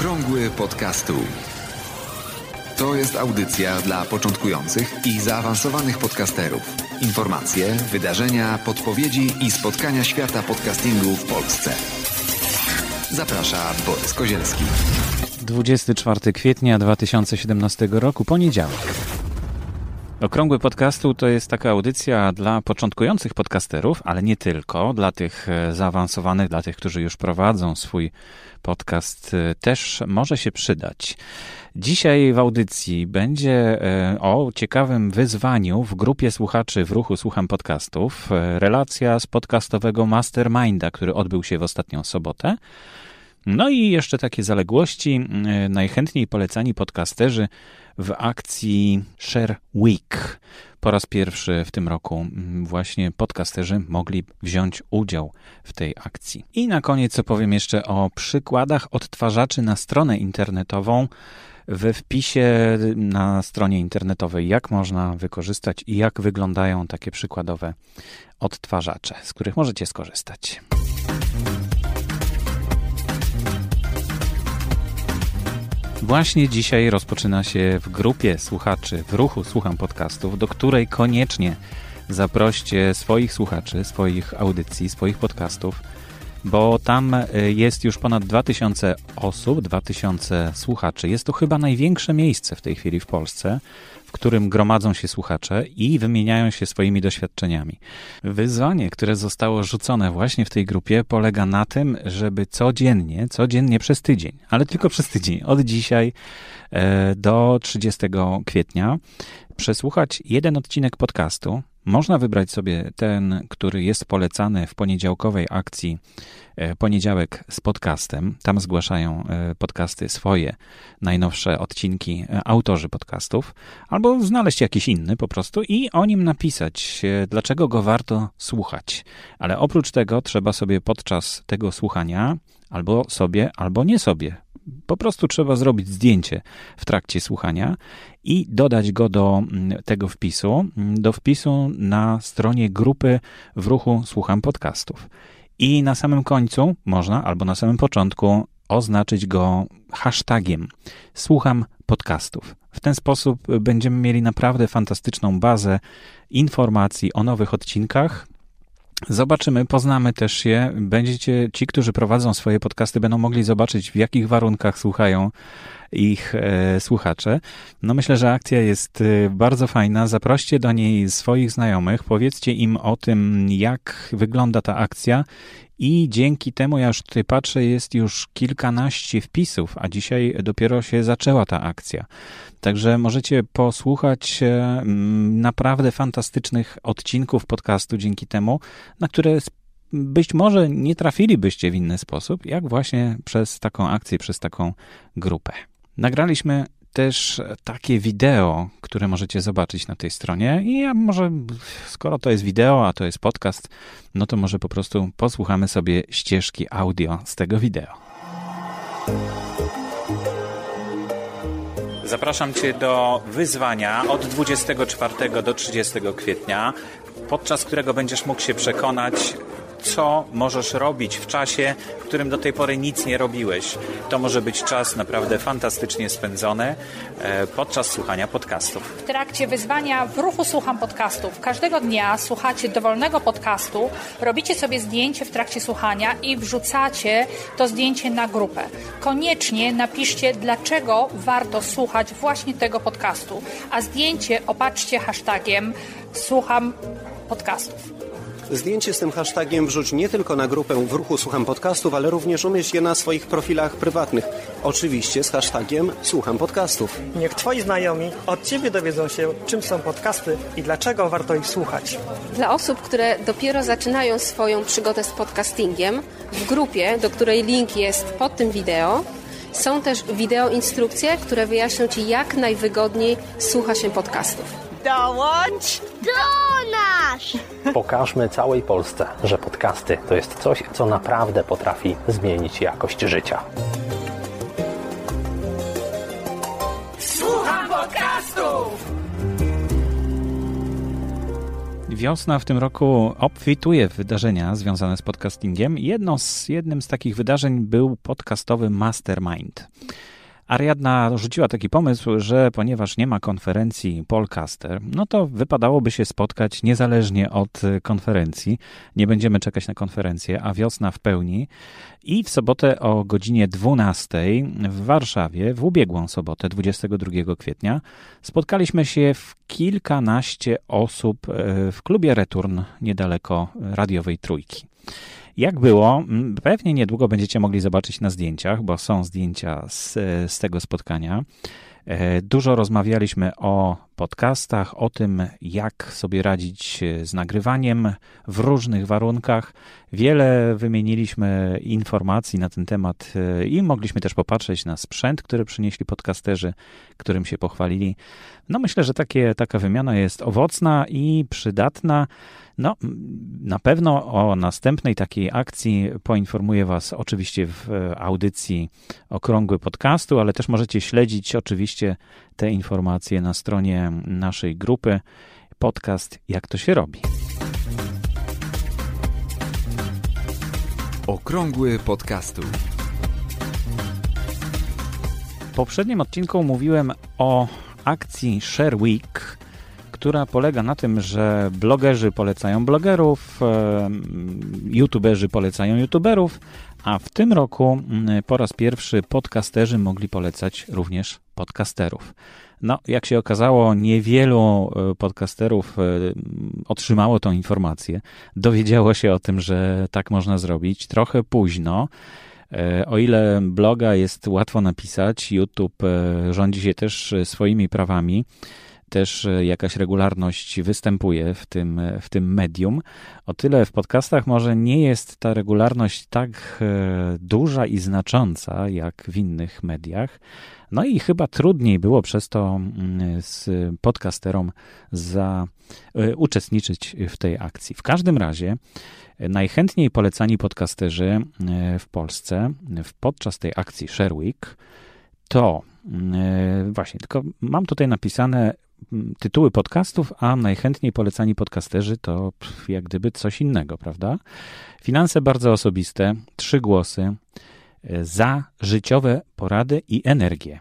Okrągły podcastu. To jest audycja dla początkujących i zaawansowanych podcasterów. Informacje, wydarzenia, podpowiedzi i spotkania świata podcastingu w Polsce. Zaprasza Borys Kozielski. 24 kwietnia 2017 roku, poniedziałek. Okrągły podcastu to jest taka audycja dla początkujących podcasterów, ale nie tylko, dla tych e, zaawansowanych, dla tych, którzy już prowadzą swój podcast, e, też może się przydać. Dzisiaj w audycji będzie e, o ciekawym wyzwaniu w grupie słuchaczy w ruchu Słucham Podcastów. Relacja z podcastowego Masterminda, który odbył się w ostatnią sobotę. No i jeszcze takie zaległości. Najchętniej polecani podcasterzy w akcji Share Week. Po raz pierwszy w tym roku właśnie podcasterzy mogli wziąć udział w tej akcji. I na koniec opowiem jeszcze o przykładach odtwarzaczy na stronę internetową we wpisie na stronie internetowej, jak można wykorzystać i jak wyglądają takie przykładowe odtwarzacze, z których możecie skorzystać. Właśnie dzisiaj rozpoczyna się w grupie słuchaczy w ruchu Słucham Podcastów, do której koniecznie zaproście swoich słuchaczy, swoich audycji, swoich podcastów, bo tam e, jest już ponad 2000 osób, 2000 słuchaczy. Jest to chyba największe miejsce w tej chwili w Polsce, w którym gromadzą się słuchacze i wymieniają się swoimi doświadczeniami. Wyzwanie, które zostało rzucone właśnie w tej grupie, polega na tym, żeby codziennie, codziennie przez tydzień, ale tylko przez tydzień, od dzisiaj e, do 30 kwietnia, przesłuchać jeden odcinek podcastu. Można wybrać sobie ten, który jest polecany w poniedziałkowej akcji E, poniedziałek z podcastem. Tam zgłaszają e, podcasty swoje, najnowsze odcinki e, autorzy podcastów, albo znaleźć jakiś inny po prostu i o nim napisać, dlaczego go warto słuchać. Ale oprócz tego trzeba sobie podczas tego słuchania albo sobie, albo nie sobie. Po prostu trzeba zrobić zdjęcie w trakcie słuchania i dodać go do mm, tego wpisu, mm, do wpisu na stronie grupy w ruchu Słucham Podcastów. I na samym końcu można, albo na samym początku, oznaczyć go hashtagiem Słucham podcastów. W ten sposób będziemy mieli naprawdę fantastyczną bazę informacji o nowych odcinkach. Zobaczymy, poznamy też je. Będziecie, ci, którzy prowadzą swoje podcasty, będą mogli zobaczyć, w jakich warunkach słuchają ich e, słuchacze. No myślę, że akcja jest e, bardzo fajna. Zaproście do niej swoich znajomych, powiedzcie im o tym, jak wygląda ta akcja i dzięki temu, ja już tutaj patrzę, jest już kilkanaście wpisów, a dzisiaj dopiero się zaczęła ta akcja. Także możecie posłuchać e, naprawdę fantastycznych odcinków podcastu dzięki temu, na które być może nie trafilibyście w inny sposób, jak właśnie przez taką akcję, przez taką grupę. Nagraliśmy też takie wideo, które możecie zobaczyć na tej stronie. I ja może, skoro to jest wideo, a to jest podcast, no to może po prostu posłuchamy sobie ścieżki audio z tego wideo. Zapraszam Cię do wyzwania od 24 do 30 kwietnia, podczas którego będziesz mógł się przekonać, co możesz robić w czasie, w którym do tej pory nic nie robiłeś. To może być czas naprawdę fantastycznie spędzony e, podczas słuchania podcastów. W trakcie wyzwania w ruchu słucham podcastów. Każdego dnia słuchacie dowolnego podcastu, robicie sobie zdjęcie w trakcie słuchania i wrzucacie to zdjęcie na grupę. Koniecznie napiszcie, dlaczego warto słuchać właśnie tego podcastu, a zdjęcie opatrzcie hashtagiem słucham podcastów. Zdjęcie z tym hashtagiem wrzuć nie tylko na grupę w ruchu Słucham Podcastów, ale również umieść je na swoich profilach prywatnych. Oczywiście z hashtagiem Słucham Podcastów. Niech Twoi znajomi od Ciebie dowiedzą się, czym są podcasty i dlaczego warto ich słuchać. Dla osób, które dopiero zaczynają swoją przygodę z podcastingiem, w grupie, do której link jest pod tym wideo, są też wideo instrukcje, które wyjaśnią Ci, jak najwygodniej słucha się podcastów. Dołącz do nas! Pokażmy całej Polsce, że podcasty to jest coś, co naprawdę potrafi zmienić jakość życia. Słucham podcastów! Wiosna w tym roku obfituje w wydarzenia związane z podcastingiem. Jedno z, jednym z takich wydarzeń był podcastowy Mastermind. Ariadna rzuciła taki pomysł, że ponieważ nie ma konferencji Polcaster, no to wypadałoby się spotkać niezależnie od konferencji. Nie będziemy czekać na konferencję, a wiosna w pełni. I w sobotę o godzinie 12 w Warszawie, w ubiegłą sobotę, 22 kwietnia, spotkaliśmy się w kilkanaście osób e, w klubie Return niedaleko radiowej trójki. Jak było, pewnie niedługo będziecie mogli zobaczyć na zdjęciach, bo są zdjęcia z, z tego spotkania. E, dużo rozmawialiśmy o podcastach, o tym, jak sobie radzić z nagrywaniem w różnych warunkach. Wiele wymieniliśmy informacji na ten temat e, i mogliśmy też popatrzeć na sprzęt, który przynieśli podcasterzy, którym się pochwalili. No myślę, że takie, taka wymiana jest owocna i przydatna. No, na pewno o następnej takiej akcji poinformuję Was oczywiście w audycji Okrągły Podcastu, ale też możecie śledzić oczywiście te informacje na stronie naszej grupy podcast Jak to się robi. Okrągły Podcastu. W poprzednim odcinku mówiłem o akcji Share Week, która polega na tym, że blogerzy polecają blogerów, e, youtuberzy polecają youtuberów, a w tym roku po raz pierwszy podcasterzy mogli polecać również podcasterów. No, jak się okazało, niewielu e, podcasterów e, otrzymało tą informację. Dowiedziało się o tym, że tak można zrobić trochę późno. O ile bloga jest łatwo napisać, YouTube rządzi się też swoimi prawami też e, jakaś regularność występuje w tym, w tym medium. O tyle w podcastach może nie jest ta regularność tak e, duża i znacząca jak w innych mediach. No i chyba trudniej było przez to mm, z podcasterom za, e, uczestniczyć w tej akcji. W każdym razie najchętniej polecani podcasterzy w Polsce podczas tej akcji Sherwick to właśnie, tylko mam tutaj napisane tytuły podcastów, a najchętniej polecani podcasterzy to jak gdyby coś innego, prawda? Finanse bardzo osobiste, trzy głosy e, za życiowe porady i energię.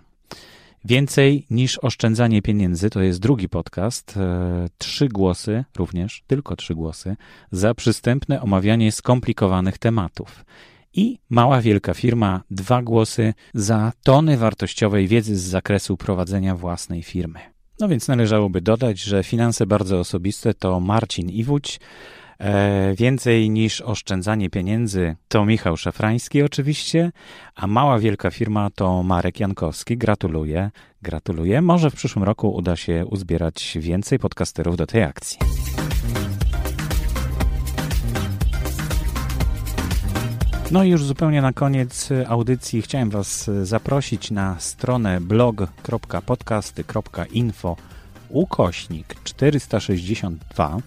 Więcej niż oszczędzanie pieniędzy to jest drugi podcast. E, trzy głosy, również tylko trzy głosy, za przystępne omawianie skomplikowanych tematów. I mała wielka firma, dwa głosy za tony wartościowej wiedzy z zakresu prowadzenia własnej firmy. No więc należałoby dodać, że finanse bardzo osobiste to Marcin Iwódź, E, więcej niż oszczędzanie pieniędzy to Michał Szafrański oczywiście, a mała wielka firma to Marek Jankowski. Gratuluję, gratuluję. Może w przyszłym roku uda się uzbierać więcej podcasterów do tej akcji. No i już zupełnie na koniec audycji chciałem Was zaprosić na stronę blog.podcasty.info ukośnik 462.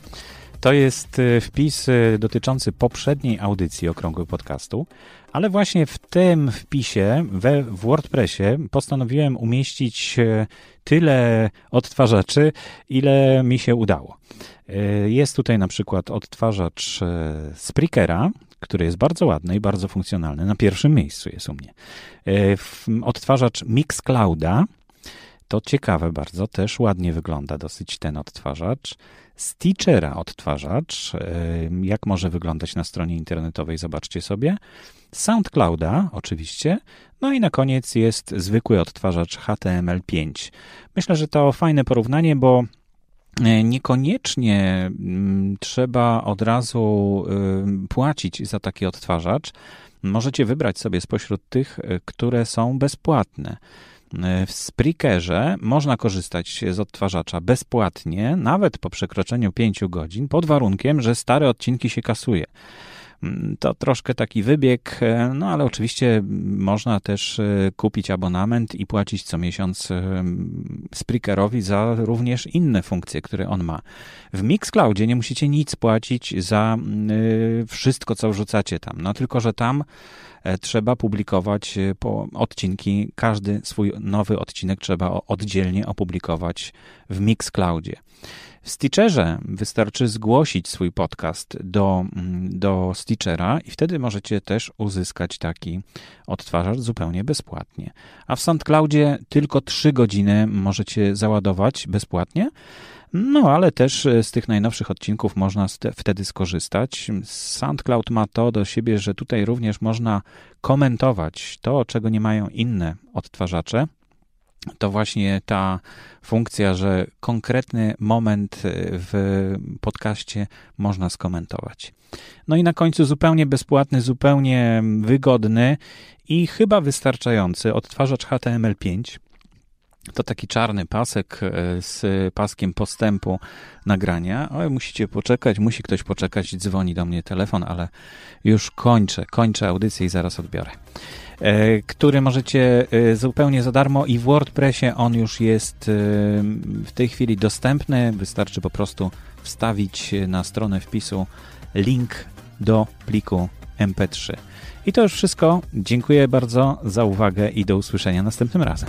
To jest e, wpis e, dotyczący poprzedniej audycji Okrągłego Podcastu, ale właśnie w tym wpisie we, w WordPressie postanowiłem umieścić e, tyle odtwarzaczy, ile mi się udało. Jest tutaj na przykład odtwarzacz Spreakera, który jest bardzo ładny i bardzo funkcjonalny. Na pierwszym miejscu jest u mnie. E, odtwarzacz Mixclouda, to ciekawe bardzo, też ładnie wygląda dosyć ten odtwarzacz. Stitchera odtwarzacz, e, jak może wyglądać na stronie internetowej, zobaczcie sobie. SoundClouda oczywiście, no i na koniec jest zwykły odtwarzacz HTML5. Myślę, że to fajne porównanie, bo niekoniecznie mm, trzeba od razu y, płacić za taki odtwarzacz. Możecie wybrać sobie spośród tych, y, które są bezpłatne. E, w Spreakerze można korzystać z odtwarzacza bezpłatnie, nawet po przekroczeniu 5 godzin, pod warunkiem, że stare odcinki się kasuje. Mm, to troszkę taki wybieg, e, no ale oczywiście można też e, kupić abonament i płacić co miesiąc e, Spreakerowi za również inne funkcje, które on ma. W Mixcloudzie nie musicie nic płacić za wszystko, co wrzucacie tam, no tylko, że tam trzeba publikować e, po odcinki, każdy swój nowy odcinek trzeba oddzielnie opublikować w Mixcloudzie. W Stitcherze wystarczy zgłosić swój podcast do, mm, do Stitchera i wtedy możecie też uzyskać taki odtwarzacz zupełnie bezpłatnie. A w SoundCloudzie tylko 3 godziny możecie załadować bezpłatnie. No, ale też z tych najnowszych odcinków można wtedy skorzystać. SoundCloud ma to do siebie, że tutaj również można komentować to, czego nie mają inne odtwarzacze to właśnie ta funkcja, że konkretny moment w podcaście można skomentować. No i na końcu zupełnie bezpłatny, zupełnie wygodny i chyba wystarczający odtwarzacz HTML5. To taki czarny pasek e, z paskiem postępu nagrania. Oj, musicie poczekać, musi ktoś poczekać, dzwoni do mnie telefon, ale już kończę, kończę audycję i zaraz odbiorę. E, który możecie e, zupełnie za darmo i w WordPressie on już jest w tej chwili dostępny. Wystarczy po prostu wstawić na stronę wpisu link do pliku MP3. I to już wszystko. Dziękuję bardzo za uwagę i do usłyszenia następnym razem.